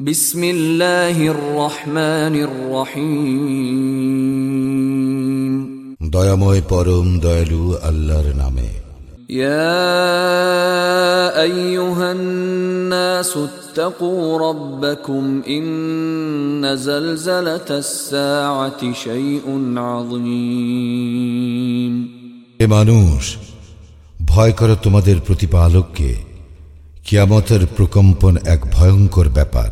بسم الله الرحمن الرحيم দয়াময় পরম দয়ালু আল্লাহর নামে يا ايها الناس اتقوا ربكم ان زلزله الساعه شيء عظيم এ মানুষ ভয় করো তোমাদের প্রতিপালককে কিয়ামতের প্রকম্পন এক ভয়ঙ্কর ব্যাপার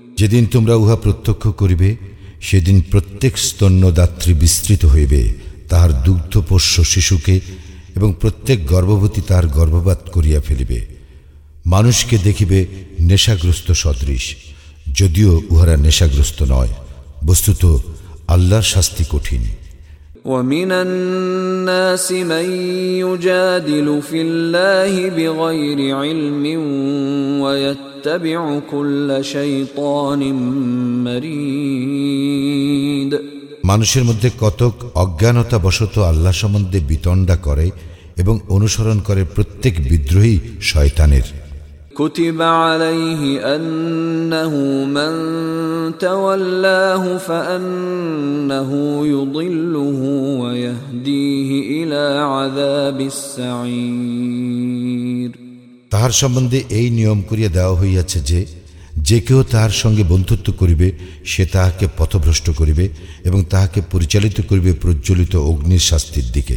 যেদিন তোমরা উহা প্রত্যক্ষ করিবে, সেদিন প্রত্যেক স্তন্যদাত্রী বিস্তৃত হইবে, তাহার দুগ্ধপোষ্য শিশুকে এবং প্রত্যেক গর্ভবতী তাহার গর্ভপাত করিয়া ফেলিবে। মানুষকে দেখিবে নেশাগ্রস্ত সদৃশ, যদিও উহারা নেশাগ্রস্ত নয়। বস্তুত আল্লাহর শাস্তি কঠিন। ومن الناس من يجادل في الله بغير علم ويتبع كل شيطان مريد মানুষের মধ্যে কতক অজ্ঞানতা বশত আল্লাহ সম্বন্ধে বিতণ্ডা করে এবং অনুসরণ করে প্রত্যেক বিদ্রোহী শয়তানের كتب عليه انه من تولاه فانه يضله ويهديه الى عذاب السعير তাহার সম্বন্ধে এই নিয়ম করিয়া দেওয়া হইয়াছে যে যে কেউ তাহার সঙ্গে বন্ধুত্ব করিবে সে তাহাকে পথভ্রষ্ট করিবে এবং তাহাকে পরিচালিত করিবে প্রজ্বলিত অগ্নির শাস্তির দিকে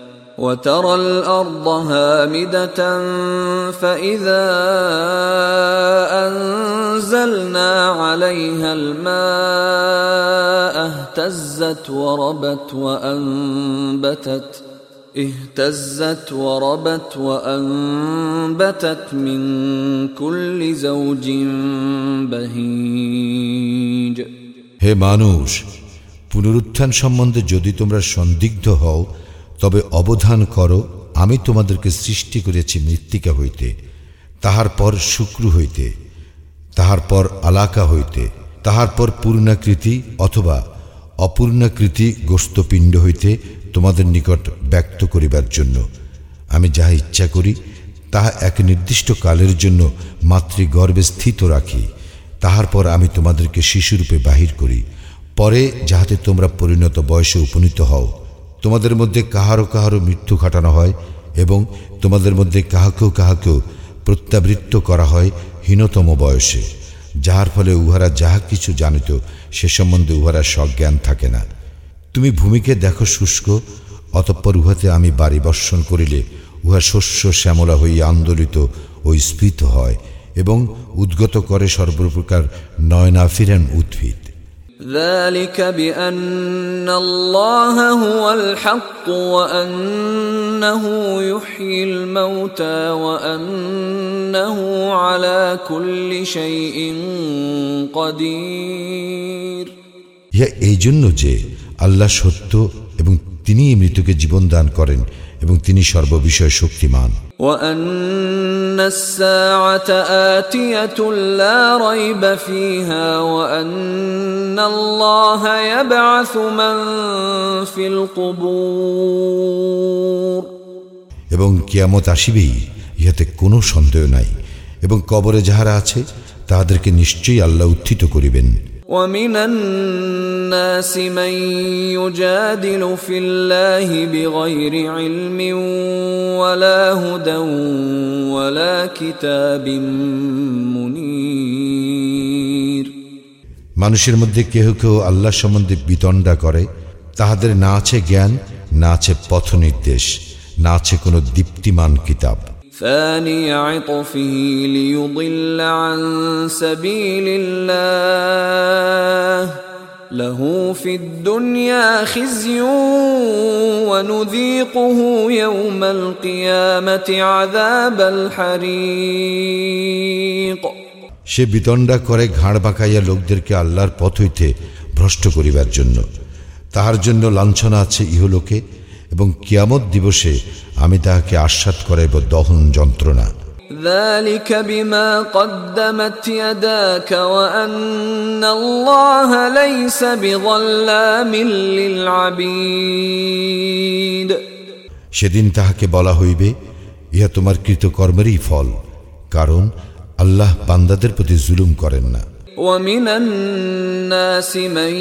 وترى الارض هامده فاذا انزلنا عليها الماء اهتزت وربت وانبتت اهتزت وربت وانبتت من كل زوج بهيج হে মানুষ পুনরুত্থান সম্বন্ধে যদি তোমরা সন্দিগ্ধ হও তবে অবধান করো, আমি তোমাদেরকে সৃষ্টি করেছি মৃত্তিকা হইতে, তাহার পর শুক্র হইতে, তাহার পর আলাকা হইতে, তাহার পর পূর্ণাকৃতি অথবা অপূর্ণাকৃতি গোস্তপিণ্ড হইতে তোমাদের নিকট ব্যক্ত করিবার জন্য। আমি যাহা ইচ্ছা করি, তাহা এক নির্দিষ্ট কালের জন্য মাতৃগর্ভে স্থিত রাখি। তাহার পর আমি তোমাদেরকে শিশুরূপে বাহির করি। পরে যাহাতে তোমরা পরিণত বয়সে উপনীত হও তোমাদের মধ্যে কাহারও কাহারও মৃত্যু ঘটানো হয় এবং তোমাদের মধ্যে কাহাকেও কাহাকেও প্রত্যাবৃত্ত করা হয় হীনতম বয়সে, যাহার ফলে উহারা যাহা কিছু জানিত সে সম্বন্ধে উহারা সজ্ঞান থাকে না। তুমি ভূমিকে দেখো শুষ্ক, অতঃপর উহাতে আমি বাড়ি বর্ষণ করিলে উহা শস্য শ্যামলা হইয়া আন্দোলিত ও স্ফীত হয় এবং উদ্গত করে সর্বপ্রকার নয়নাফিরান উদ্ভিদ। ذلك بأن الله هو الحق وأنه يحيي الموتى وأنه على كل شيء قدير ইহা এই জন্য যে আল্লাহ সত্য এবং তিনি মৃত্যুকে জীবন দান করেন এবং তিনি সর্ববিষয়ে শক্তিমান। এবং কিয়ামত আসিবেই ইহাতে কোনো সন্দেহ নাই। এবং কবরে যাহারা আছে তাহাদেরকে নিশ্চয়ই আল্লাহ উত্থিত করিবেন। ومن الناس من يجادل في الله بغير علم ولا هدى ولا كتاب منير মানুষের মধ্যে কেহ কেউ আল্লাহ সম্বন্ধে বিতণ্ডা করে তাহাদের না আছে জ্ঞান না আছে পথ নির্দেশ না আছে কোনো দীপ্তিমান কিতাব ثاني عطفه ليضل عن سبيل الله له في الدنيا خزي ونذيقه يوم القيامة عذاب الحريق সে বিতণ্ডা করে ঘাড় বাঁকাইয়া লোকদেরকে আল্লাহর পথ হইতে ভ্রষ্ট করিবার জন্য তাহার জন্য লাঞ্ছনা আছে ইহলোকে এবং কিয়ামত দিবসে আমি তাহাকে আস্বাদ করাইব দহন যন্ত্রণা ذلك بما قدمت يداك وأن الله ليس بظلام للعبيد সেদিন তাহাকে বলা হইবে ইহা তোমার কৃতকর্মেরই ফল কারণ আল্লাহ বান্দাদের প্রতি জুলুম করেন না ومن الناس من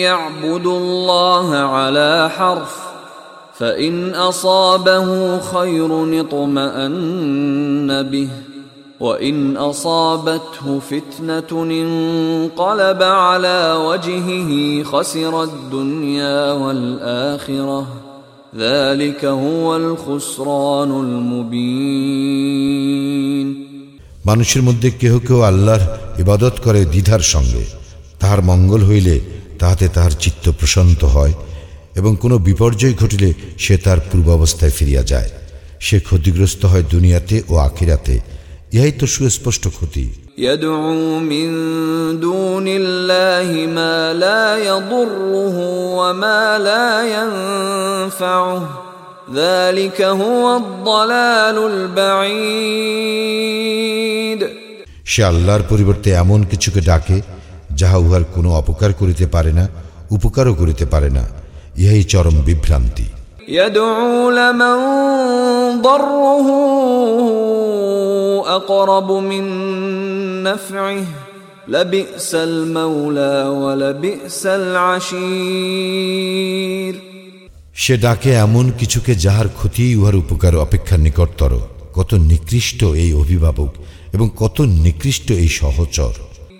يعبد الله على حرف فإن أصابه خير اطمأن به وإن أصابته فتنة انقلب على وجهه خسر الدنيا والآخرة ذلك هو الخسران المبين মানুষের মধ্যে কেহ কেউ আল্লাহর ইবাদত করে দ্বিধার সঙ্গে তাহার মঙ্গল হইলে তাহাতে তাহার চিত্ত প্রশান্ত হয় এবং কোনো বিপর্যয় ঘটিলে সে তার পূর্বাবস্থায় ফিরিয়া যায় সে ক্ষতিগ্রস্ত হয় দুনিয়াতে ও আখিরাতে ইহাই তো সুস্পষ্ট ক্ষতি يدعو من دون الله ما لا يضره وما لا ينفعه ذلك هو الضلال البعيد সে আল্লাহর পরিবর্তে এমন কিছুকে ডাকে যাহা উহার কোনো অপকার করিতে পারে না উপকারও করিতে পারে না ইহাই চরম বিভ্রান্তি يدعو لمن ضره أقرب من نفعه لبئس المولى ولبئس العشير সে ডাকে এমন কিছুকে যাহার ক্ষতি উহার উপকার অপেক্ষা নিকটতর কত নিকৃষ্ট এই অভিভাবক এবং কত নিকৃষ্ট এই সহচর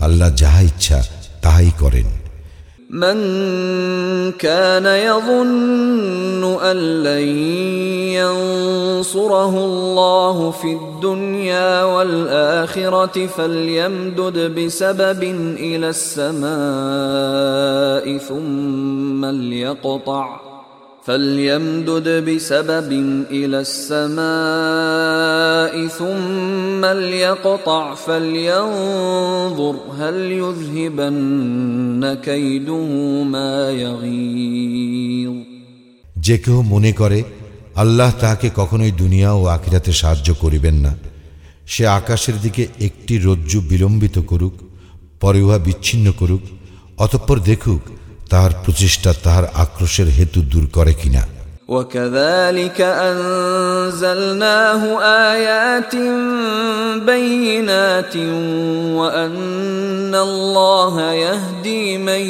আল্লাহ যাহা ইচ্ছা তাহাই করেন من كان يظن أن لن ينصره الله في الدنيا والآخرة فليمدد بسبب إلى السماء ثم ليقطع فليمدد بسبب إلى السماء ثم ليقطع فلينظر هل يذهبن كيده ما يغيظ যে কেহ মনে করে আল্লাহ তাহাকে কখনোই দুনিয়া ও আখিরাতে সাহায্য করিবেন না সে আকাশের দিকে একটি রজ্জু বিলম্বিত করুক পরে উহা বিচ্ছিন্ন করুক অতঃপর দেখুক তাহার প্রচেষ্টা তাহার আক্রোশের হেতু দূর করে কিনা وكذلك أنزلناه آيات بينات وأن الله يهدي من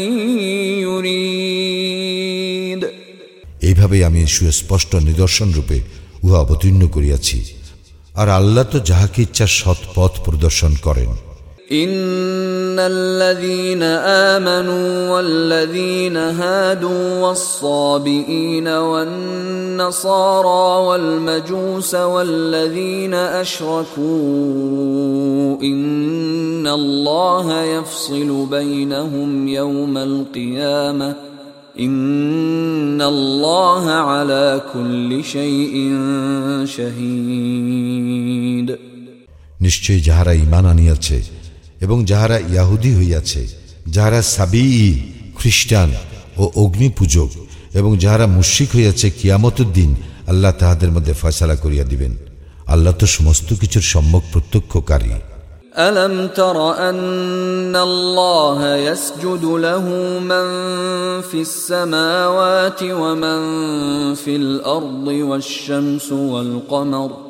يريد এইভাবেই আমি সুস্পষ্ট নিদর্শন রূপে উহা অবতীর্ণ করিয়াছি আর আল্লাহ তো যাহাকে ইচ্ছা সৎ পথ প্রদর্শন করেন ان الذين امنوا والذين هادوا والصابئين والنصارى والمجوس والذين اشركوا ان الله يفصل بينهم يوم القيامه ان الله على كل شيء شهيد নিশ্চয়ই যাহারা ইমান আনিয়াছে এবং যাহারা ইয়াহুদি হইয়াছে যাহারা সাবি খ্রিস্টান ও অগ্নি পূজক এবং যাহারা মুশিক হইয়াছে কিয়ামতের দিন আল্লাহ তাহাদের মধ্যে ফয়সালা করিয়া দিবেন আল্লাহ তো সমস্ত কিছুর সম্যক প্রত্যক্ষকারী ألم تر أن الله يسجد له من في السماوات ومن في الأرض والشمس والقمر ۖ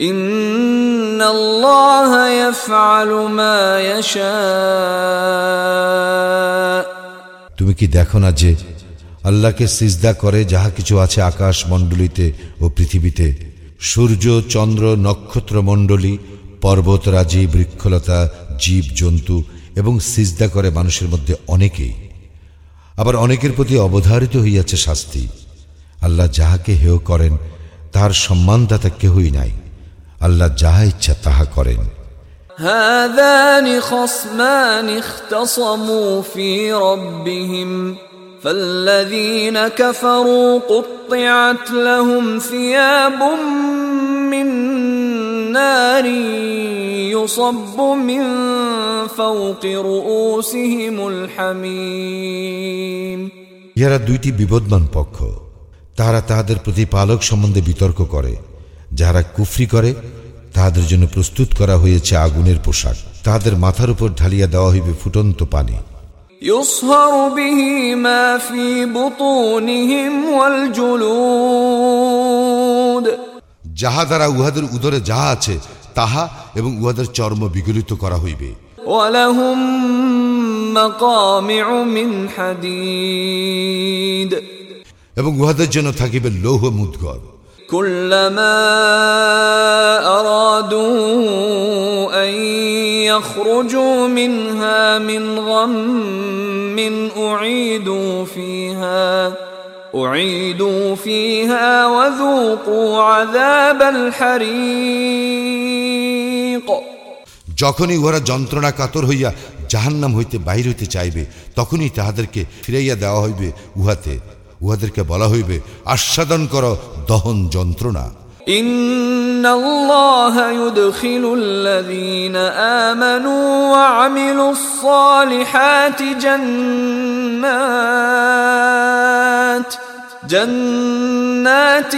إن الله يفعل ما يشاء তুমি কি দেখো না যে আল্লাহকে সিজদা করে যাহা কিছু আছে আকাশ মণ্ডলীতে ও পৃথিবীতে সূর্য চন্দ্র নক্ষত্র মণ্ডলী পর্বতরাজি বৃক্ষলতা জীব জন্তু এবং সিজদা করে মানুষের মধ্যে অনেকেই আবার অনেকের প্রতি অবধারিত হইয়াছে শাস্তি আল্লাহ যাহাকে হেয় করেন তাহার সম্মানদাতা কেহই নাই আল্লাহ যাহা ইচ্ছা তাহা করেন هذان خصمان اختصموا في ربهم فالذين كفروا قطعت لهم ثياب من نار يصب من فوق رؤوسهم الحميم ইহারা দুইটি বিবদমান পক্ষ তাহারা তাহাদের প্রতিপালক সম্বন্ধে বিতর্ক করে যাহারা কুফরি করে তাহাদের জন্য প্রস্তুত করা হয়েছে আগুনের পোশাক তাহাদের মাথার উপর ঢালিয়া দেওয়া হইবে ফুটন্ত পানি يصهر به ما في بطونهم والجلود যাহা দ্বারা উহাদের উদরে যাহা আছে তাহা এবং উহাদের চর্ম বিগলিত করা হইবে ولهم مقامع من حديد এবং উহাদের জন্য থাকিবে লৌহ মুদ্গর كلما أرادوا أن يخرجوا منها من غم أعيدوا فيها أعيدوا فيها وذوقوا عذاب الحريق যখনই উহারা যন্ত্রণা কাতর হইয়া জাহান্নাম হইতে বাহির হইতে চাইবে তখনই তাহাদেরকে ফিরাইয়া দেওয়া হইবে উহাতে উহাদেরকে বলা হইবে আস্বাদন কর দহন যন্ত্রণা إن الله يدخل الذين آمنوا وعملوا الصالحات جنات جنات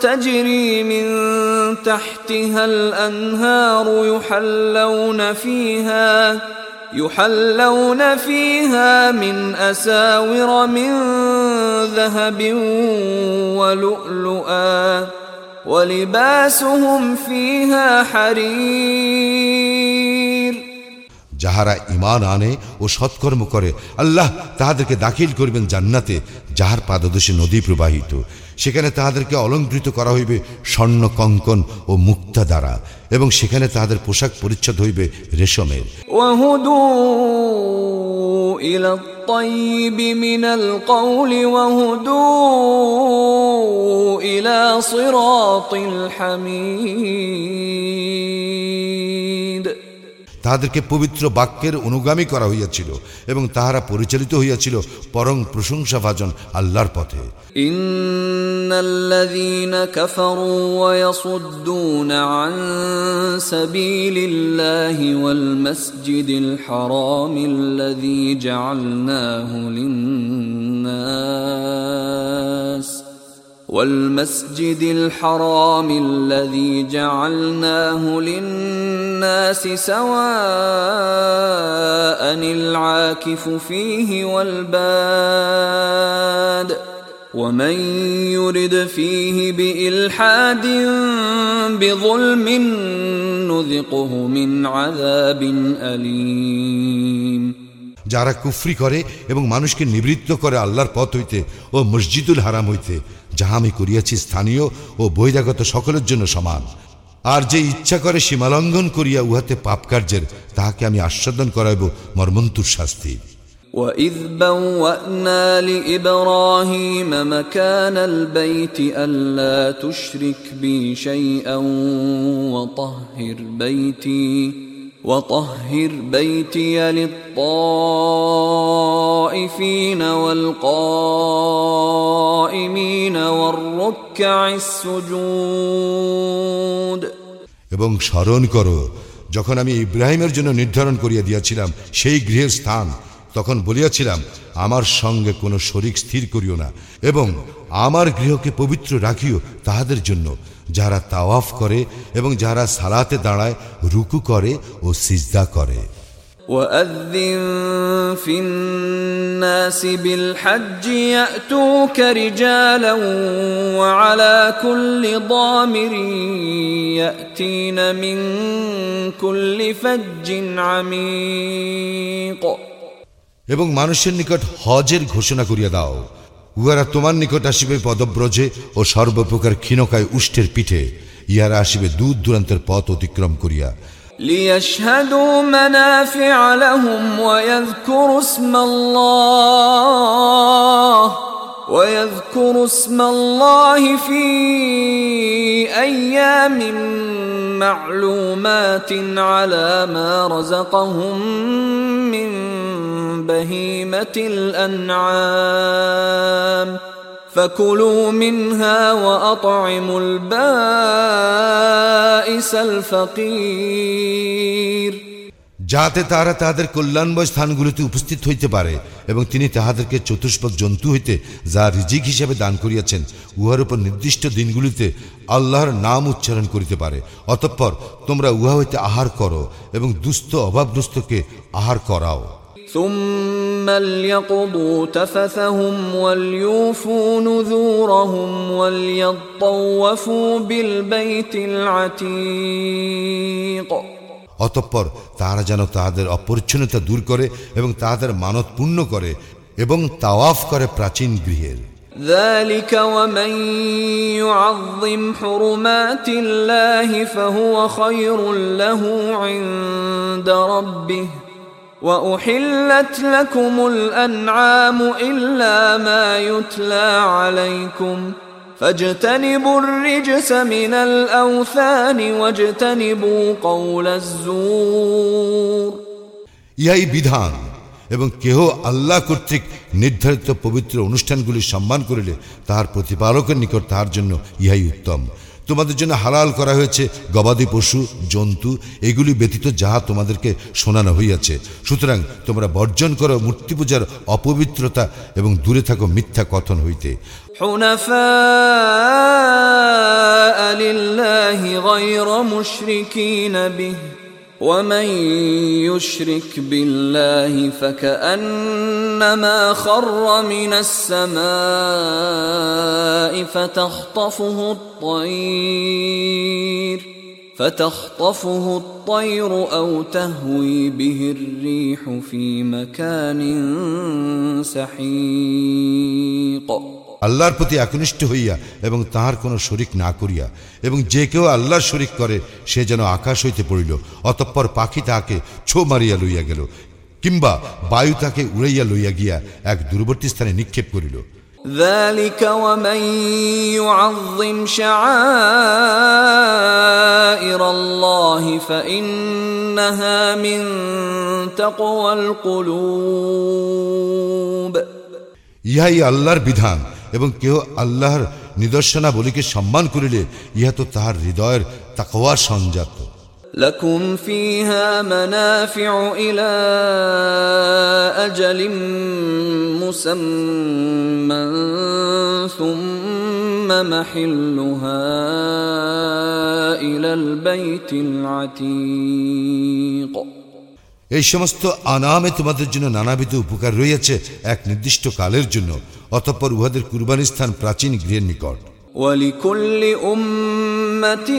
تجري من تحتها الأنهار يحلون فيها يحلون فيها من أساور من ذهب ولؤلؤا ولباسهم فيها حرير যাহারা ইমান আনে ও সৎকর্ম করে আল্লাহ তাহাদেরকে দাখিল করিবেন জান্নাতে যাহার পাদদেশে নদী প্রবাহিত সেখানে তাহাদেরকে অলঙ্কৃত করা হইবে স্বর্ণ কঙ্কন ও মুক্তা দ্বারা, এবং সেখানে তাহাদের পোশাক পরিচ্ছদ হইবে রেশমের। ইলা হামিদ। তাহাদেরকে পবিত্র বাক্যের অনুগামী করা হইয়াছিল এবং তাহারা পরিচালিত হইয়াছিল পরম প্রশংসাভাজন আল্লাহর পথে। ইন্নাল্লাযীনা কাফারু ওয়া والمسجد الحرام الذي جعلناه للناس سواء العاكف فيه والباد ومن يرد فيه بإلحاد بظلم نذقه من عذاب أليم যারা কুফরি করে এবং মানুষকে নিবৃত্ত করে আল্লাহর পথ হইতে ও মসজিদুল হারাম হইতে যাহা আমি করিয়াছি স্থানীয় ও বহিরাগত সকলের জন্য সমান আর যে ইচ্ছা করে সীমালঙ্ঘন করিয়া উহাতে পাপ কার্যের তাহাকে আমি আস্বাদন করাইব মর্মন্তুর শাস্তি وإذ بوأنا لإبراهيم مكان البيت ألا تشرك بي شيئا وطهر بيتي وطهر بيتي للطائفين والقائمين والركع السجود এবং স্মরণ করো যখন আমি ইব্রাহিমের জন্য নির্ধারণ করিয়া দিয়াছিলাম সেই গৃহের স্থান তখন বলিয়াছিলাম আমার সঙ্গে কোনো শরিক স্থির করিও না এবং আমার গৃহকে পবিত্র রাখিও তাহাদের জন্য যারা তাওয়াফ করে এবং যারা সালাতে দাঁড়ায় রুকু করে ও সিজদা করে وأذن في الناس بالحج يأتوك رجالا وعلى كل ضامر يأتين من كل فج عميق এবং মানুষের নিকট হজের ঘোষণা করিয়া দাও উহারা তোমার নিকট আসিবে পদব্রজে ও সর্বপ্রকার ক্ষীণকায় উষ্টের পিঠে ইহারা আসিবে দূর দূরান্তের পথ অতিক্রম করিয়া ليشهدوا منافع لهم ويذكروا اسم الله ويذكروا اسم الله في أيام معلومات على ما رزقهم من بهيمة الأنعام. فكلوا منها وأطعموا البائس الفقير. যাতে তারা তাহাদের কল্যাণময় স্থানগুলিতে উপস্থিত হইতে পারে এবং তিনি তাহাদেরকে চতুষ্পদ জন্তু হইতে যা রিজিক হিসাবে দান করিয়াছেন উহার উপর নির্দিষ্ট দিনগুলিতে আল্লাহর নাম উচ্চারণ করিতে পারে অতঃপর তোমরা উহা হইতে আহার করো এবং দুস্থ অভাবগ্রস্তকে আহার করাও ثم ليقضوا تفثهم وليوفوا نذورهم وليطوفوا بالبيت العتيق অতঃপর তাহারা যেন তাহাদের অপরিচ্ছন্নতা দূর করে এবং তাহাদের মানত পূর্ণ করে এবং তাওয়াফ করে প্রাচীন গৃহের ذلك ومن يعظم حرمات الله فهو خير له عند ربه واحلت لكم الانعام الا ما يتلى عليكم فاجتنبوا الرجس من الاوثان واجتنبوا قول الزور ইহাই বিধান এবং কেহ আল্লাহ কর্তৃক নির্ধারিত পবিত্র অনুষ্ঠানগুলি সম্মান করিলে তাহার প্রতিপালকের নিকট তাহার জন্য ইহাই উত্তম তোমাদের জন্য হালাল করা হয়েছে গবাদি পশু জন্তু এগুলি ব্যতীত যাহা তোমাদেরকে শোনানো হইয়াছে সুতরাং তোমরা বর্জন করো মূর্তি পূজার অপবিত্রতা এবং দূরে থাকো মিথ্যা কথন হইতে حنفاء لله غير مشركين به ومن يشرك بالله فكأنما خر من السماء فتخطفه الطير فتخطفه الطير أو تهوي به الريح في مكان سحيق. আল্লাহর প্রতি একনিষ্ঠ হইয়া এবং তাহার কোনো শরিক না করিয়া এবং যে কেউ আল্লাহর শরিক করে সে যেন আকাশ হইতে পড়িল অতঃপর পাখি তাহাকে ছো মারিয়া লইয়া গেল কিংবা বায়ু তাকে উড়াইয়া লইয়া গিয়া এক দূরবর্তী স্থানে নিক্ষেপ করিল ذلك ومن يعظم شعائر الله فإنها من تقوى القلوب ইহাই আল্লাহর বিধান এবং কেহ আল্লাহর নিদর্শনাবলীকে সম্মান করিলে ইহা তো তাহার হৃদয়ের তাকওয়া সঞ্জাত لكم فيها منافع إلى أجل مسمى ثم محلها إلى البيت العتيق এই সমস্ত আনামে তোমাদের জন্য নানাবিধ উপকার রয়েছে এক নির্দিষ্ট কালের জন্য অতঃপর উহাদের কুরবানি স্থান প্রাচীন গৃহের নিকট ولكل أمة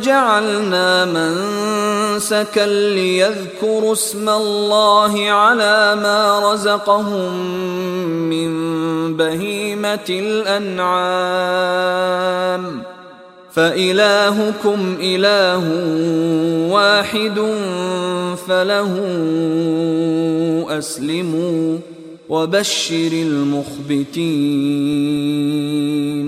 جعلنا منسكا ليذكروا اسم الله على ما رزقهم من بهيمة الأنعام فإلهكم إله واحد فله أسلموا وبشر المخبتين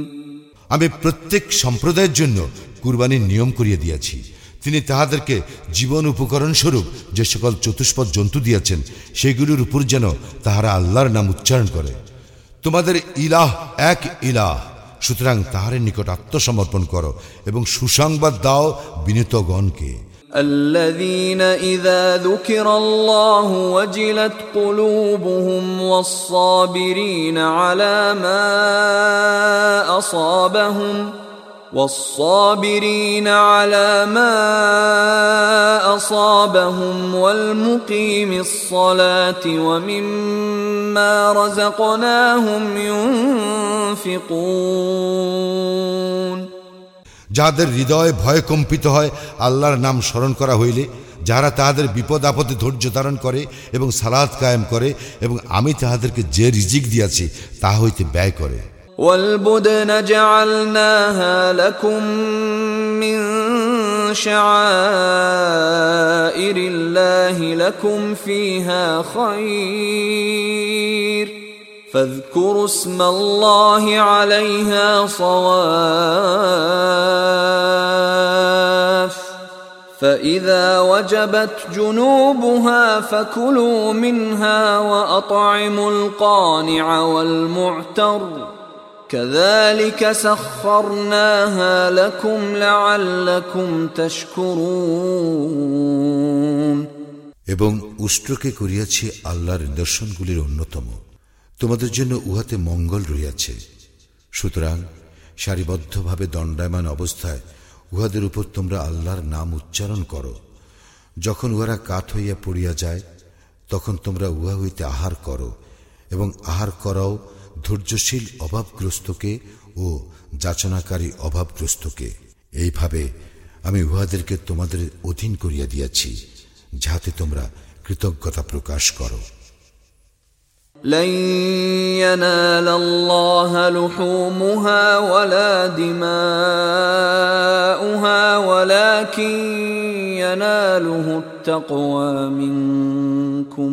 আমি প্রত্যেক সম্প্রদায়ের জন্য কুরবানির নিয়ম করিয়ে দিয়েছি তিনি তাহাদেরকে জীবন উপকরণ স্বরূপ যে সকল চতুষ্পদ জন্তু দিয়েছেন সেগুলির উপর যেন তাহারা আল্লাহর নাম উচ্চারণ করে তোমাদের ইলাহ এক ইলাহ সুতরাং তাহারের নিকট আত্মসমর্পণ করো এবং সুসংবাদ দাও বিনীতগণকে الذين إذا ذكر الله وجلت قلوبهم والصابرين على ما أصابهم والصابرين على ما أصابهم والمقيم الصلاة ومما رزقناهم ينفقون যাহাদের হৃদয় ভয় কম্পিত হয় আল্লাহর নাম স্মরণ করা হইলে যারা তাহাদের বিপদ আপদে ধৈর্য ধারণ করে এবং সালাদ কায়েম করে এবং আমি তাহাদেরকে যে রিজিক দিয়াছি তাহা হইতে ব্যয় করে والبدن جعلناها لكم من شعائر الله لكم فيها خير. فاذكروا اسم الله عليها صواف. فإذا وجبت جنوبها فكلوا منها وأطعموا القانع والمعتر. كذلك سخرناها لكم لعلكم تشكرون এবং উষ্ট্রকে করিয়াছি আল্লাহর নিদর্শনগুলির অন্যতম তোমাদের জন্য উহাতে মঙ্গল রইয়াছে সুতরাং সারিবদ্ধভাবে দণ্ডায়মান অবস্থায় উহাদের উপর তোমরা আল্লাহর নাম উচ্চারণ করো যখন উহারা কাঠ হইয়া পড়িয়া যায় তখন তোমরা উহা হইতে আহার করো এবং আহার করাও ধৈর্যশীল অভাবগ্রস্তকে ও যাচনাকারী অভাবগ্রস্তকে এইভাবে আমি উহাদেরকে তোমাদের অধীন করিয়া দিয়াছি যাহাতে তোমরা কৃতজ্ঞতা প্রকাশ করো لن ينال الله لحومها ولا دماؤها ولكن يناله التقوى منكم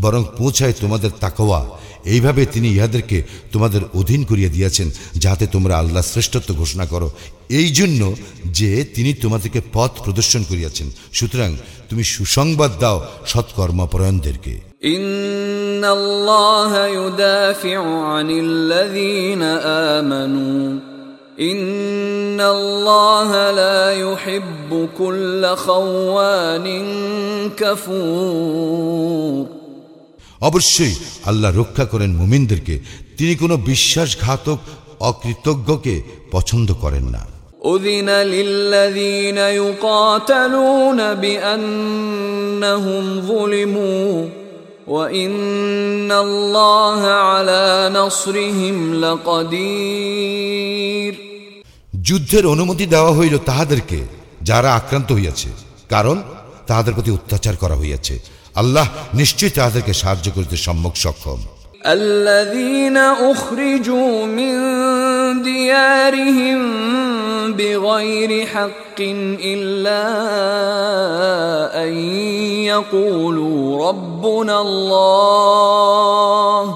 বরং পৌঁছায় তোমাদের তাকওয়া। এইভাবে তিনি ইহাদেরকে তোমাদের অধীন করিয়া দিয়েছেন যাতে তোমরা আল্লাহ শ্রেষ্ঠত্ব ঘোষণা করো। এই জন্য যে তিনি তোমাদেরকে পথ প্রদর্শন করিয়াছেন, সুতরাং তুমি সুসংবাদ দাও সৎকর্মপরায়ণদেরকে। إن অবশ্যই আল্লাহ রক্ষা করেন মুমিনদেরকে তিনি কোনো বিশ্বাসঘাতক অকৃতজ্ঞকে পছন্দ করেন না أذن للذين يقاتلون بأنهم ظلموا وإن الله على نصرهم لقدير যুদ্ধের অনুমতি দেওয়া হইল তাহাদেরকে যারা আক্রান্ত হইয়াছে কারণ তাহাদের প্রতি অত্যাচার করা হইয়াছে আল্লাহ নিশ্চয়ই তাহাদেরকে সাহায্য করিতে সম্যক সক্ষম الذين اخرجوا من ديارهم بغير حق الا ان يقولوا ربنا الله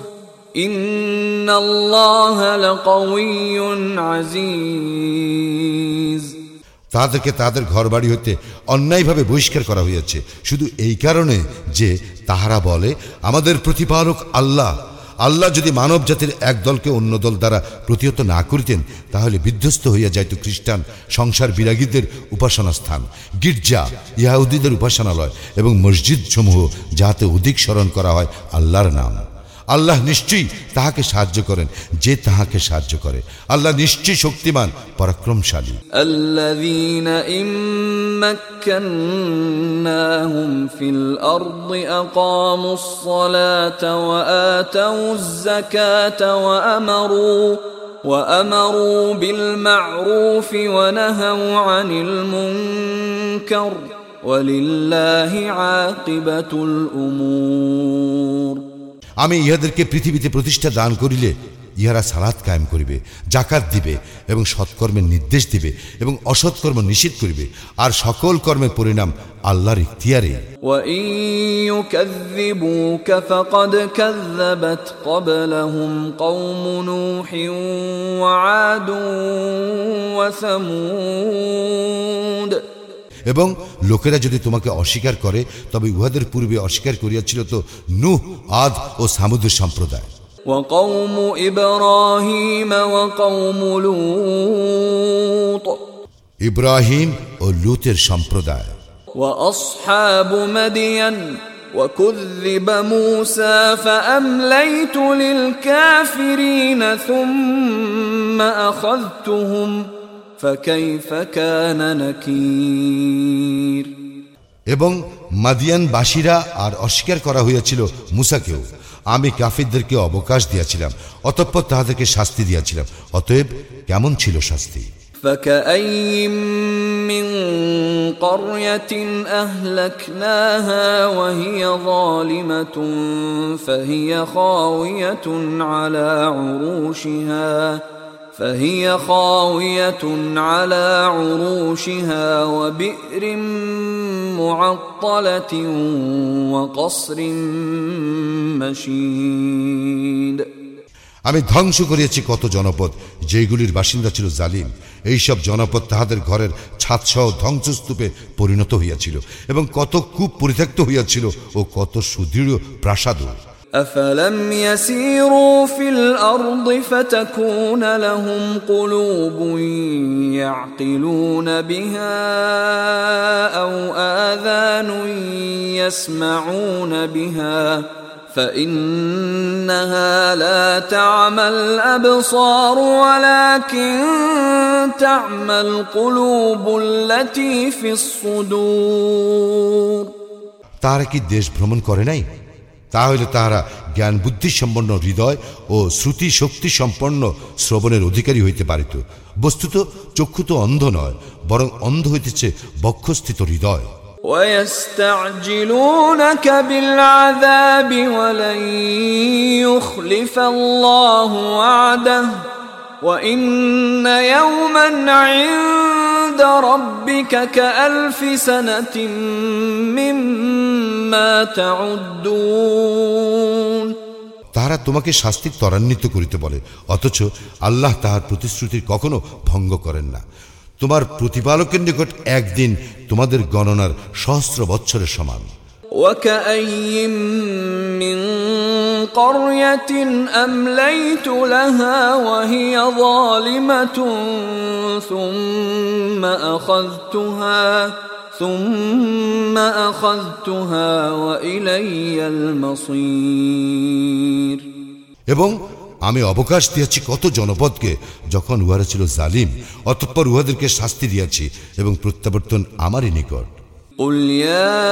তাদেরকে তাদের ঘরবাড়ি হইতে অন্যায়ভাবে বহিষ্কার করা হইয়াছে। শুধু এই কারণে যে তাহারা বলে, আমাদের প্রতিপালক আল্লাহ। আল্লাহ যদি মানব জাতির এক দলকে অন্য দল দ্বারা প্রতিহত না করিতেন, তাহলে বিধ্বস্ত হইয়া যাইত খ্রিস্টান সংসার বিরাগীদের উপাসনা স্থান গির্জা ইহাউদ্দিদের উপাসনালয় এবং মসজিদ সমূহ যাহাতে অধিক স্মরণ করা হয় আল্লাহর নাম। আল্লাহ নিশ্চয়ই তাহাকে সাহায্য করেন যে তাহাকে সাহায্য করে আল্লাহ নিশ্চয়ই শক্তিমান পরাক্রমশালী الذين إن مكناهم في الأرض أقاموا الصلاة وآتوا الزكاة وأمروا وأمروا بالمعروف ونهوا عن المنكر ولله عاقبة الأمور আমি ইহাদেরকে পৃথিবীতে প্রতিষ্ঠা দান করিলে ইহারা সালাত কায়েম করিবে জাকাত দিবে এবং সৎকর্মের নির্দেশ দিবে এবং অসৎকর্ম নিষেধ করিবে। আর সকল কর্মের পরিণাম আল্লাহর ইখতিয়ারে এবং লোকেরা যদি তোমাকে অস্বীকার করে তবে উহাদের পূর্বে অস্বীকার করিয়াছিল তো নূহ আদ ও সামুদের সম্প্রদায় وقوم إبراهيم وقوم لوط ইব্রাহিম ও লুতের সম্প্রদায় وأصحاب مدين وكذب موسى فأمليت للكافرين ثم أخذتهم فكيف كان نكير এবং মাদিয়ান বাসীরা আর অস্বীকার করা হইয়াছিল মুসাকেও আমি কাফিরদেরকে অবকাশ দিয়াছিলাম অতঃপর তাহাদেরকে শাস্তি দিয়াছিলাম অতএব কেমন ছিল শাস্তি فكأي من قرية أهلكناها وهي ظالمة فهي خاوية على عروشها فهي خاوية على عروشها وبئر معطلة وقصر مشيد আমি ধ্বংস করিয়াছি কত জনপদ যেগুলির বাসিন্দা ছিল জালিম এইসব জনপদ তাহাদের ঘরের ছাদসহ ধ্বংসস্তূপে পরিণত হইয়াছিল এবং কত কূপ পরিত্যক্ত হইয়াছিল ও কত সুদৃঢ় প্রাসাদ أفلم يسيروا في الأرض فتكون لهم قلوب يعقلون بها أو آذان يسمعون بها فإنها لا تعمى الأبصار ولكن تعمى القلوب التي في الصدور তাহারা কি দেশ ভ্রমণ করে নাই তাহলে তাহারা জ্ঞান বুদ্ধি সম্পন্ন হৃদয় ও শ্রুতি শক্তি সম্পন্ন শ্রবণের অধিকারী হইতে পারিত বস্তুত চক্ষু তো অন্ধ নয় বরং অন্ধ হইতেছে বক্ষস্থিত হৃদয় ويستعجلونك بالعذاب ولن يخلف الله وعده وإن يوما عند ربك كألف سنة مما تعدون তাহারা তোমাকে শাস্তি ত্বরান্বিত করিতে বলে অথচ আল্লাহ তাহার প্রতিশ্রুতির কখনো ভঙ্গ করেন না তোমার প্রতিপালকের নিকট একদিন তোমাদের গণনার সহস্র বৎসরের সমান وكأي من قرية أمليت لها وهي ظالمة ثم أخذتها ثم أخذتها وإلي المصير এবং আমি অবকাশ দিয়েছি কত জনপদকে যখন উহারা ছিল জালিম অতঃপর উহাদেরকে শাস্তি দিয়াছি এবং প্রত্যাবর্তন আমারই নিকট قل يا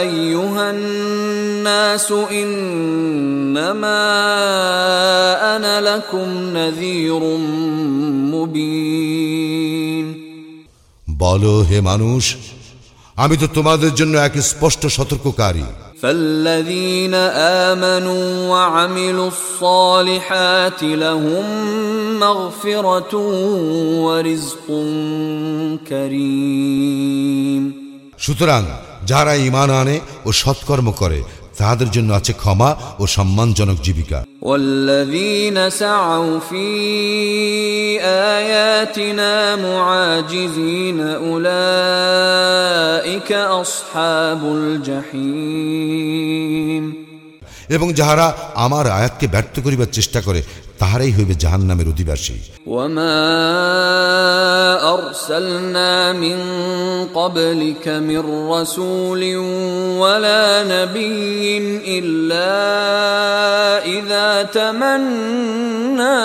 ايها الناس انما انا لكم نذير مبين বলো হে মানুষ আমি তো তোমাদের জন্য এক স্পষ্ট সতর্ককারী فالذين امنوا وعملوا الصالحات لهم مغفره ورزق كريم সুতরাং যারা ইমান আনে ও সৎকর্ম করে তাহাদের জন্য আছে ক্ষমা ও সম্মানজনক জীবিকা। উলাইকা আসহাবুল জাহিম। এবং যাহারা আমার আয়াতকে ব্যর্থ করিবার চেষ্টা করে তাহারাই হইবে জাহান্নামের অধিবাসী وما ارسلنا من قبلك من رسول ولا نبي الا اذا تمنى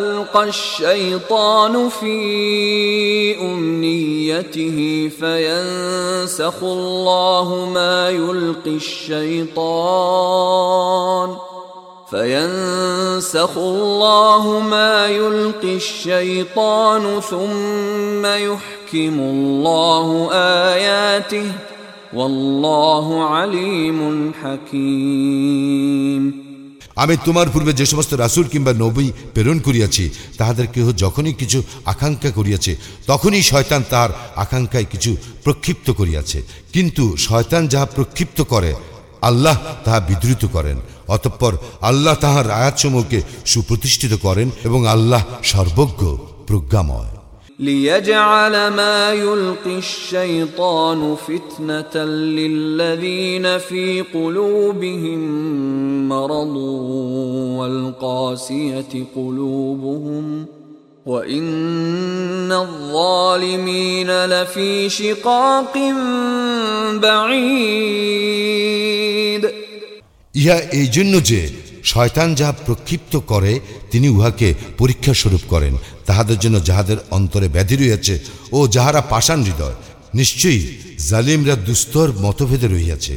القى الشيطان في امنيته فينسخ الله ما يلقي الشيطان فينسخ الله ما يلقي الشيطان ثم يحكم الله اياته والله عليم حكيم আমি তোমার পূর্বে যে সমস্ত রাসূল কিংবা নবী প্রেরণ করিয়াছি তাহাদের কেহ যখনই কিছু আকাঙ্ক্ষা করিয়াছে তখনই শয়তান তাহার আকাঙ্ক্ষায় কিছু প্রক্ষিপ্ত করিয়াছে কিন্তু শয়তান যাহা প্রক্ষিপ্ত করে আল্লাহ তাহা বিদ্রুত করেন অতঃপর আল্লাহ তাহার আয়াতসমূহকে সুপ্রতিষ্ঠিত করেন এবং আল্লাহ সর্বজ্ঞ প্রজ্ঞাময় ليجعل ما يلقي الشيطان فتنة للذين في قلوبهم مرض والقاسية قلوبهم وإن الظالمين لفي شقاق بعيد ইহা এই জন্য যে শয়তান যাহা প্রক্ষিপ্ত করে তিনি উহাকে পরীক্ষা স্বরূপ করেন তাহাদের জন্য যাহাদের অন্তরে ব্যাধি রইয়াছে ও যাহারা পাষাণ হৃদয় নিশ্চয়ই জালিমরা দুস্তর মতভেদে রহিয়াছে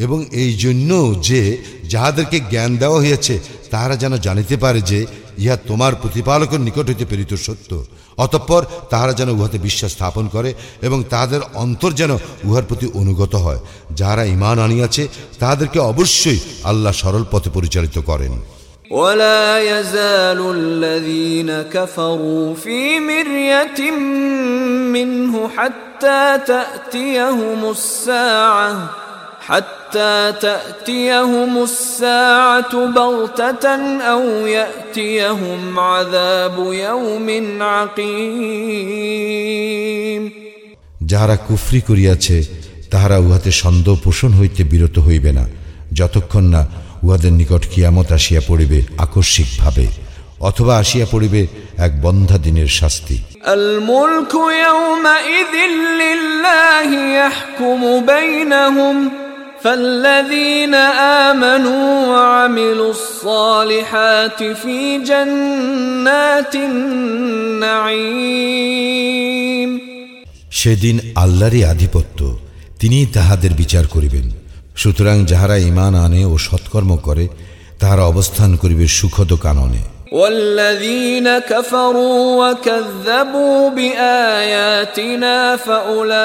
এবং এই জন্য যে যাহাদেরকে জ্ঞান দেওয়া হইয়াছে তাহারা যেন জানিতে পারে যে ইহা তোমার প্রতিপালকের নিকট হইতে প্রেরিত সত্য অতঃপর তাহারা যেন উহাতে বিশ্বাস স্থাপন করে এবং তাহাদের অন্তর যেন উহার প্রতি অনুগত হয় যাহারা ইমান আনিয়াছে তাহাদেরকে অবশ্যই আল্লাহ সরল পথে পরিচালিত করেন ولا يزال الذين كفروا في مرية منه حتى تأتيهم الساعة حتى تأتيهم الساعة بغتة أو يأتيهم عذاب يوم عقيم যাহারা কুফরি করিয়াছে তাহারা উহাতে সন্দেহ পোষণ হইতে বিরত হইবে না যতক্ষণ না উহাদের নিকট কিয়ামত আসিয়া পড়িবে আকস্মিকভাবে অথবা আসিয়া পড়িবে এক বন্ধা দিনের শাস্তি الملك يومئذ لله يحكم بينهم فالذين آمنوا وعملوا الصالحات في جنات النعيم সেদিন আল্লাহরই আধিপত্য তিনিই তাহাদের বিচার করিবেন সুতরাং যাহারা ইমান আনে ও সৎকর্ম করে তাহারা অবস্থান করিবে সুখদ কাননে والذين كفروا وكذبوا بآياتنا فأولئك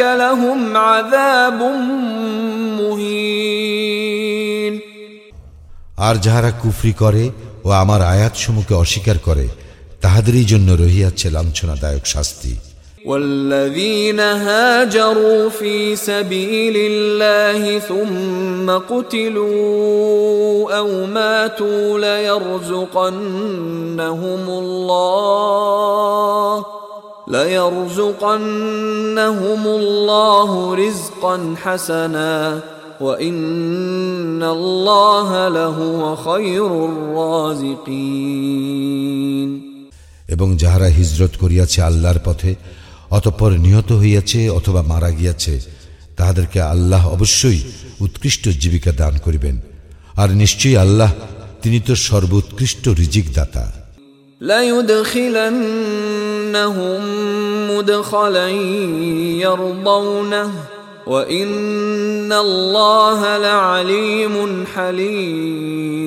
لهم عذاب مهين আর যাহারা কুফরি করে ও আমার আয়াতসমূহকে অস্বীকার করে তাহাদেরই জন্য রহিয়াছে লাঞ্ছনাদায়ক শাস্তি والذين هاجروا في سبيل الله ثم قتلوا او ماتوا ليرزقنهم الله ليرزقنهم الله رزقا حسنا وان الله لهو خير الرازقين এবং যাহারা হিজরত করিয়াছে আল্লাহর পথে অতঃপর নিহত হইয়াছে অথবা মারা গিয়াছে তাহাদেরকে আল্লাহ অবশ্যই উৎকৃষ্ট জীবিকা দান করিবেন আর নিশ্চয়ই আল্লাহ তিনি তো সর্বোৎকৃষ্ট রিজিক দাতা ليدخلنهم مدخلا يرضونه وإن الله لعليم حليم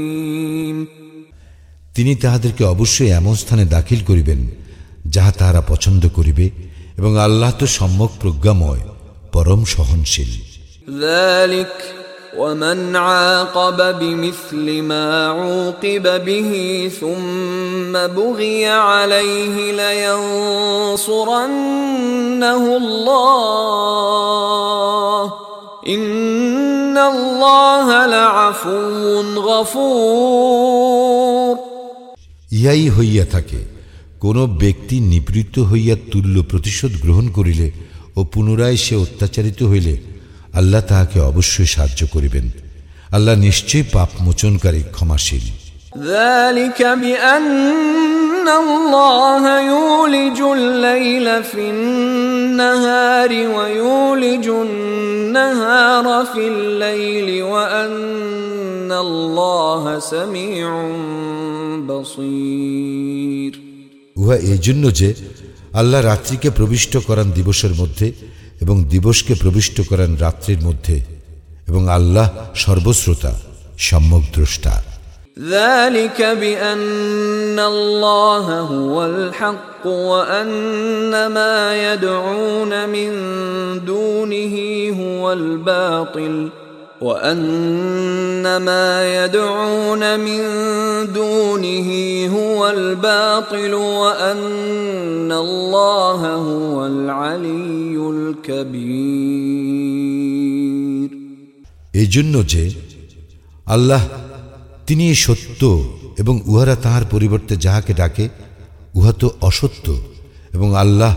তিনি তাহাদেরকে অবশ্যই এমন স্থানে দাখিল করিবেন যাহা তাহারা পছন্দ করিবে এবং আল্লাহ তো সম্যক প্রজ্ঞাময় পরম সহনশীল ذلك ومن عاقب بمثل ما عوقب به ثم بغي عليه لينصرنه الله إن الله لعفو غفور ইহাই হইয়া থাকে কোন ব্যক্তি নিবৃত্ত হইয়া তুল্য প্রতিশোধ গ্রহণ করিলে ও পুনরায় সে অত্যাচারিত হইলে আল্লাহ তাহাকে অবশ্যই সাহায্য করিবেন আল্লাহ নিশ্চয়ই পাপ মোচনকারী ক্ষমাশীল ذلك بأن الله يولج الليل في النهار ويولج النهار في الليل وأن الله سميع بصير উহা এই জন্য যে আল্লাহ রাত্রিকে প্রবিষ্ট করান দিবসের মধ্যে এবং দিবসকে প্রবিষ্ট করান রাত্রির মধ্যে এবং আল্লাহ সর্বশ্রোতা সম্যক দ্রষ্টা ذلك بأن الله هو الحق وأن ما يدعون من دونه هو الباطل وأن ما يدعون من دونه هو الباطل وأن الله هو العلي الكبير এই জন্য যে আল্লাহ তিনি সত্য এবং উহারা তাহার পরিবর্তে যাহাকে ডাকে উহা তো অসত্য এবং আল্লাহ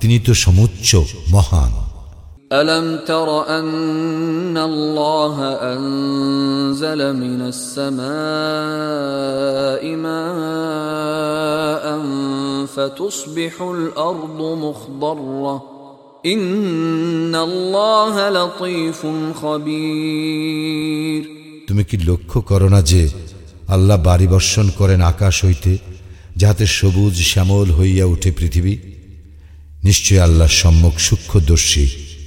তিনি তো সমুচ্চ মহান ألم تر أن الله أنزل من السماء ماء فتصبح الأرض مخضرة إن الله لطيف خبير তুমি কি লক্ষ্য করো না যে আল্লাহ বাড়ি বর্ষণ করেন আকাশ হইতে যাহাতে সবুজ শ্যামল হইয়া উঠে পৃথিবী নিশ্চয় আল্লাহ সম্যক সূক্ষ্মদর্শী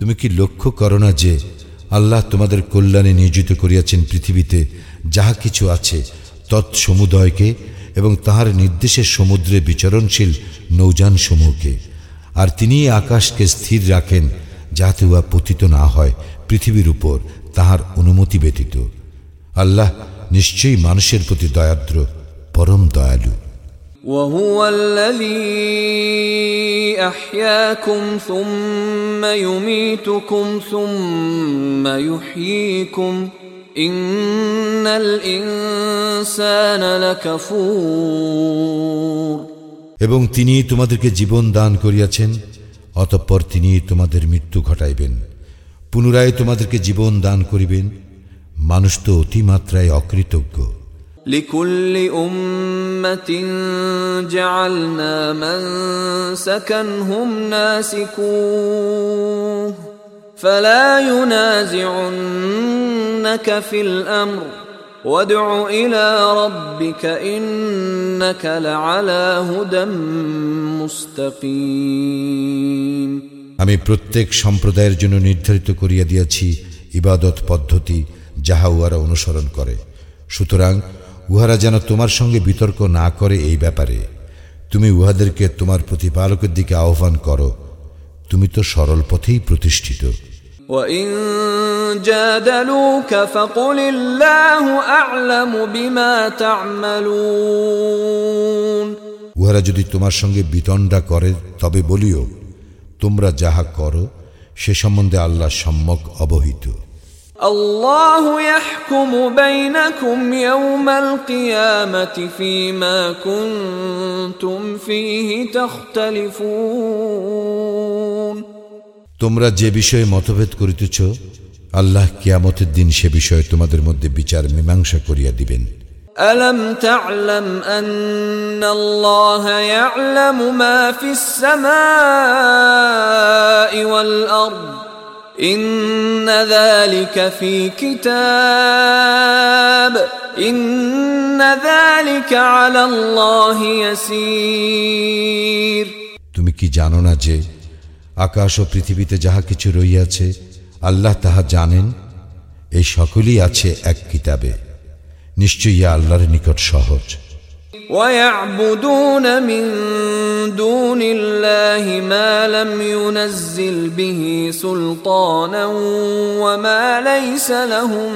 তুমি কি লক্ষ্য করো না যে আল্লাহ তোমাদের কল্যাণে নিয়োজিত করিয়াছেন পৃথিবীতে যাহা কিছু আছে তৎসমুদয়কে এবং তাহার নির্দেশে সমুদ্রে বিচরণশীল নৌযান সমূহকে আর তিনি আকাশকে স্থির রাখেন যাহাতে উহা পতিত না হয় পৃথিবীর উপর তাহার অনুমতি ব্যতীত। আল্লাহ নিশ্চয়ই মানুষের প্রতি দয়াদ্র। পরম দয়ালু وهو الذي أحياكم ثم يميتكم ثم يحييكم إن الإنسان لكفور এবং তিনি তোমাদেরকে জীবন দান করিয়াছেন অতঃপর তিনি তোমাদের মৃত্যু ঘটাইবেন পুনরায় তোমাদেরকে জীবন দান করিবেন মানুষ তো অতিমাত্রায় অকৃতজ্ঞ لكل أمة جعلنا منسكا هم ناسكوه فلا ينازعنك في الأمر وادع إلى ربك إنك لعلى هدى مستقيم আমি প্রত্যেক সম্প্রদায়ের জন্য নির্ধারিত করিয়া দিয়াছি ইবাদত পদ্ধতি যাহা উহারা অনুসরণ করে সুতরাং উহারা যেন তোমার সঙ্গে বিতর্ক না করে এই ব্যাপারে তুমি উহাদেরকে তোমার প্রতিপালকের দিকে আহ্বান করো তুমি তো সরল পথেই প্রতিষ্ঠিত وإن جادلوك فقل الله أعلم بما تعملون উহারা যদি তোমার সঙ্গে বিতণ্ডা করে তবে বলিও তোমরা যাহা করো সে সম্বন্ধে আল্লাহ সম্যক অবহিত الله يحكم بينكم يوم القيامة فيما كنتم فيه تختلفون তোমরা যে বিষয়ে মতভেদ করিতেছ আল্লাহ কিয়ামতের দিন সে বিষয়ে তোমাদের মধ্যে বিচার মীমাংসা করিয়া দিবেন ألم تعلم أن الله يعلم ما في السماء والأرض إن ذلك في كتاب إن ذلك على الله يسير তুমি কি জানো না যে আকাশ ও পৃথিবীতে যাহা কিছু রইয়াছে আল্লাহ তাহা জানেন এই সকলই আছে এক কিতাবে নিশ্চয়ই ইহা আল্লাহর নিকট সহজ ويعبدون من دون الله ما لم ينزل به سلطانا وما ليس لهم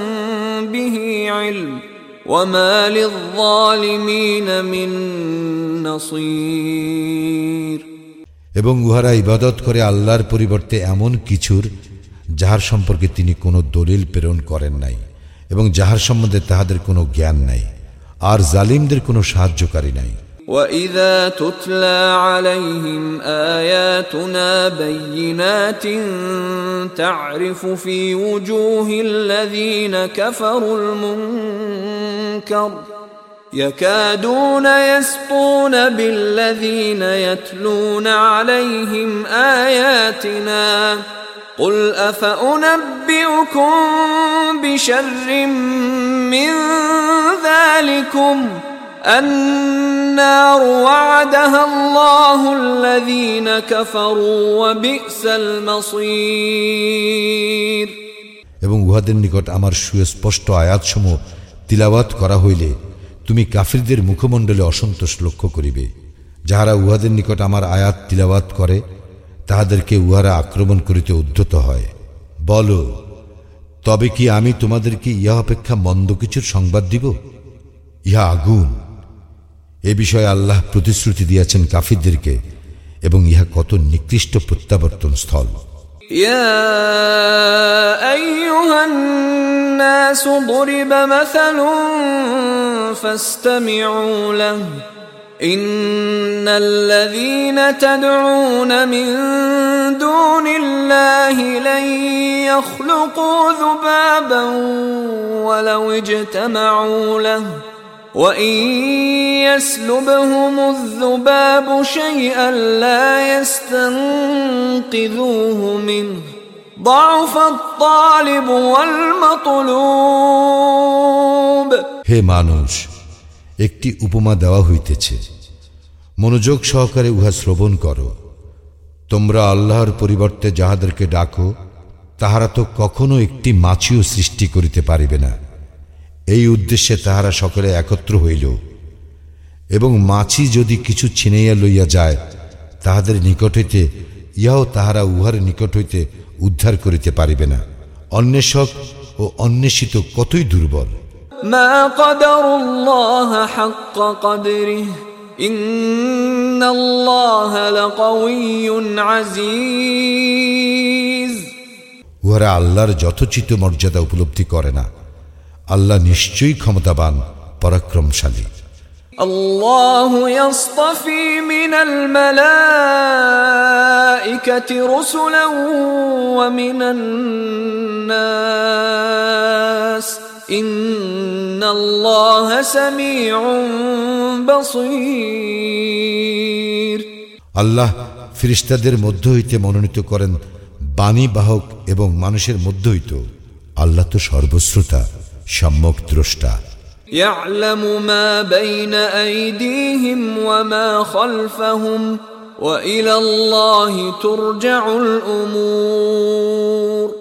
به علم وما للظالمين من نصير এবং উহারা ইবাদত করে আল্লাহর পরিবর্তে এমন কিছুর যাহার সম্পর্কে তিনি কোনো দলিল প্রেরণ করেন নাই এবং যাহার সম্বন্ধে তাহাদের কোনো জ্ঞান নাই আর জালিমদের কোনো সাহায্যকারী নাই واذا تتلى عليهم اياتنا بينات تعرف في وجوه الذين كفروا المنكر يكادون يسطون بالذين يتلون عليهم اياتنا قل افانبئكم بشر من ذلكم النار وعدها الله الذين كفروا وبئس المصير এবং উহাদের নিকট আমার সুস্পষ্ট আয়াতসমূহ তিলাওয়াত করা হইলে তুমি কাফিরদের মুখমণ্ডলে অসন্তোষ লক্ষ্য করিবে যাহারা উহাদের নিকট আমার আয়াত তিলাওয়াত করে তাহাদেরকে উহারা আক্রমণ করিতে উদ্ধত হয় বলো তবে কি আমি তোমাদেরকে ইহা অপেক্ষা মন্দ কিছুর সংবাদ দিব ইহা আগুন এ বিষয়ে আল্লাহ প্রতিশ্রুতি দিয়াছেন কাফিরদেরকে এবং ইহা কত নিকৃষ্ট প্রত্যাবর্তন স্থল يا ايها الناس ضرب مثل فاستمعوا له ان الذين تدعون من دون الله لن يخلقوا ذبابا ولو اجتمعوا له وان يسلبهم الذباب شيئا لا يستنقذوه منه ضعف الطالب والمطلوب হে মানুষ একটি উপমা দেওয়া হইতেছে মনোযোগ সহকারে উহা শ্রবণ করো। তোমরা আল্লাহর পরিবর্তে যাহাদেরকে ডাকো, তাহারা তো কখনো একটি মাছিও সৃষ্টি করিতে পারিবে না। এই উদ্দেশ্যে তাহারা সকলে একত্র হইল। এবং মাছি যদি কিছু ছিনাইয়া লইয়া যায়, তাহাদের নিকট হইতে, ইহাও তাহারা উহার নিকট হইতে উদ্ধার করিতে পারিবে না। অন্বেষক ও অন্বেষিত কতই দুর্বল। মা কদর الله حق قدره ان الله لقوي عزيز উহারা আল্লাহর যথোচিত মর্যাদা উপলব্ধি করে না আল্লাহ নিশ্চয়ই ক্ষমতাবান পরাক্রমশালী الله يصطفي من الملائكة رسلا ومن الناس إن الله سميع بصير আল্লাহ ফিরিস্তাদের মধ্য হইতে মনোনীত করেন বাণী বাহক এবং মানুষের মধ্য হইত আল্লাহ তো সর্বশ্রোতা সম্যক দ্রষ্টা يعلم ما بين أيديهم وما خلفهم وإلى الله ترجع الأمور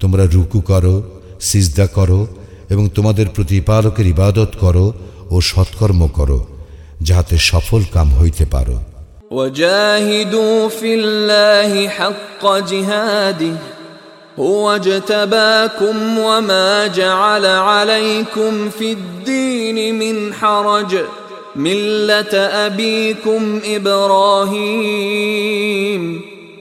তোমরা রুকু করো সিজদা করো এবং তোমাদের প্রতিপালকের ইবাদত করো ও সৎকর্ম করো যাহাতে সফল কাম হইতে পারো وجاهدوا في الله حق جهاده هو اجتباكم وما جعل عليكم في الدين من حرج مله ابيكم ابراهيم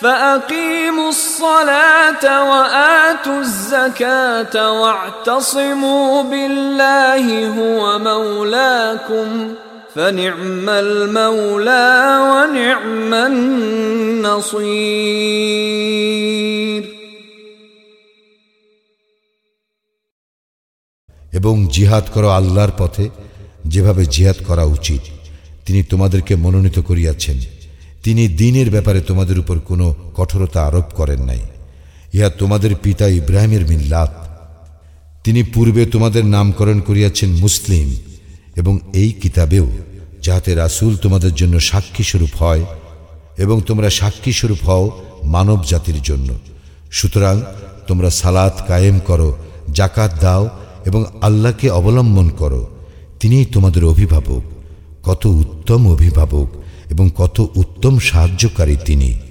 فأقيموا الصلاة وآتوا الزكاة واعتصموا بالله هو مولاكم فنعم المولى ونعم النصير এবং জিহাদ করো আল্লাহর পথে যেভাবে জিহাদ করা উচিত তিনি তোমাদেরকে মনোনীত করিয়াছেন তিনি দিনের ব্যাপারে তোমাদের উপর কোনো কঠোরতা আরোপ করেন নাই। ইহা তোমাদের পিতা ইব্রাহিমের মিল্লাত। তিনি পূর্বে তোমাদের নামকরণ করিয়াছেন মুসলিম এবং এই কিতাবেও যাহাতে রাসূল তোমাদের জন্য সাক্ষী স্বরূপ হয় এবং তোমরা সাক্ষী স্বরূপ হও মানব জাতির জন্য। সুতরাং তোমরা সালাত কায়েম করো জাকাত দাও এবং আল্লাহকে অবলম্বন করো। তিনিই তোমাদের অভিভাবক, কত উত্তম অভিভাবক। এবং কত উত্তম সাহায্যকারী তিনি।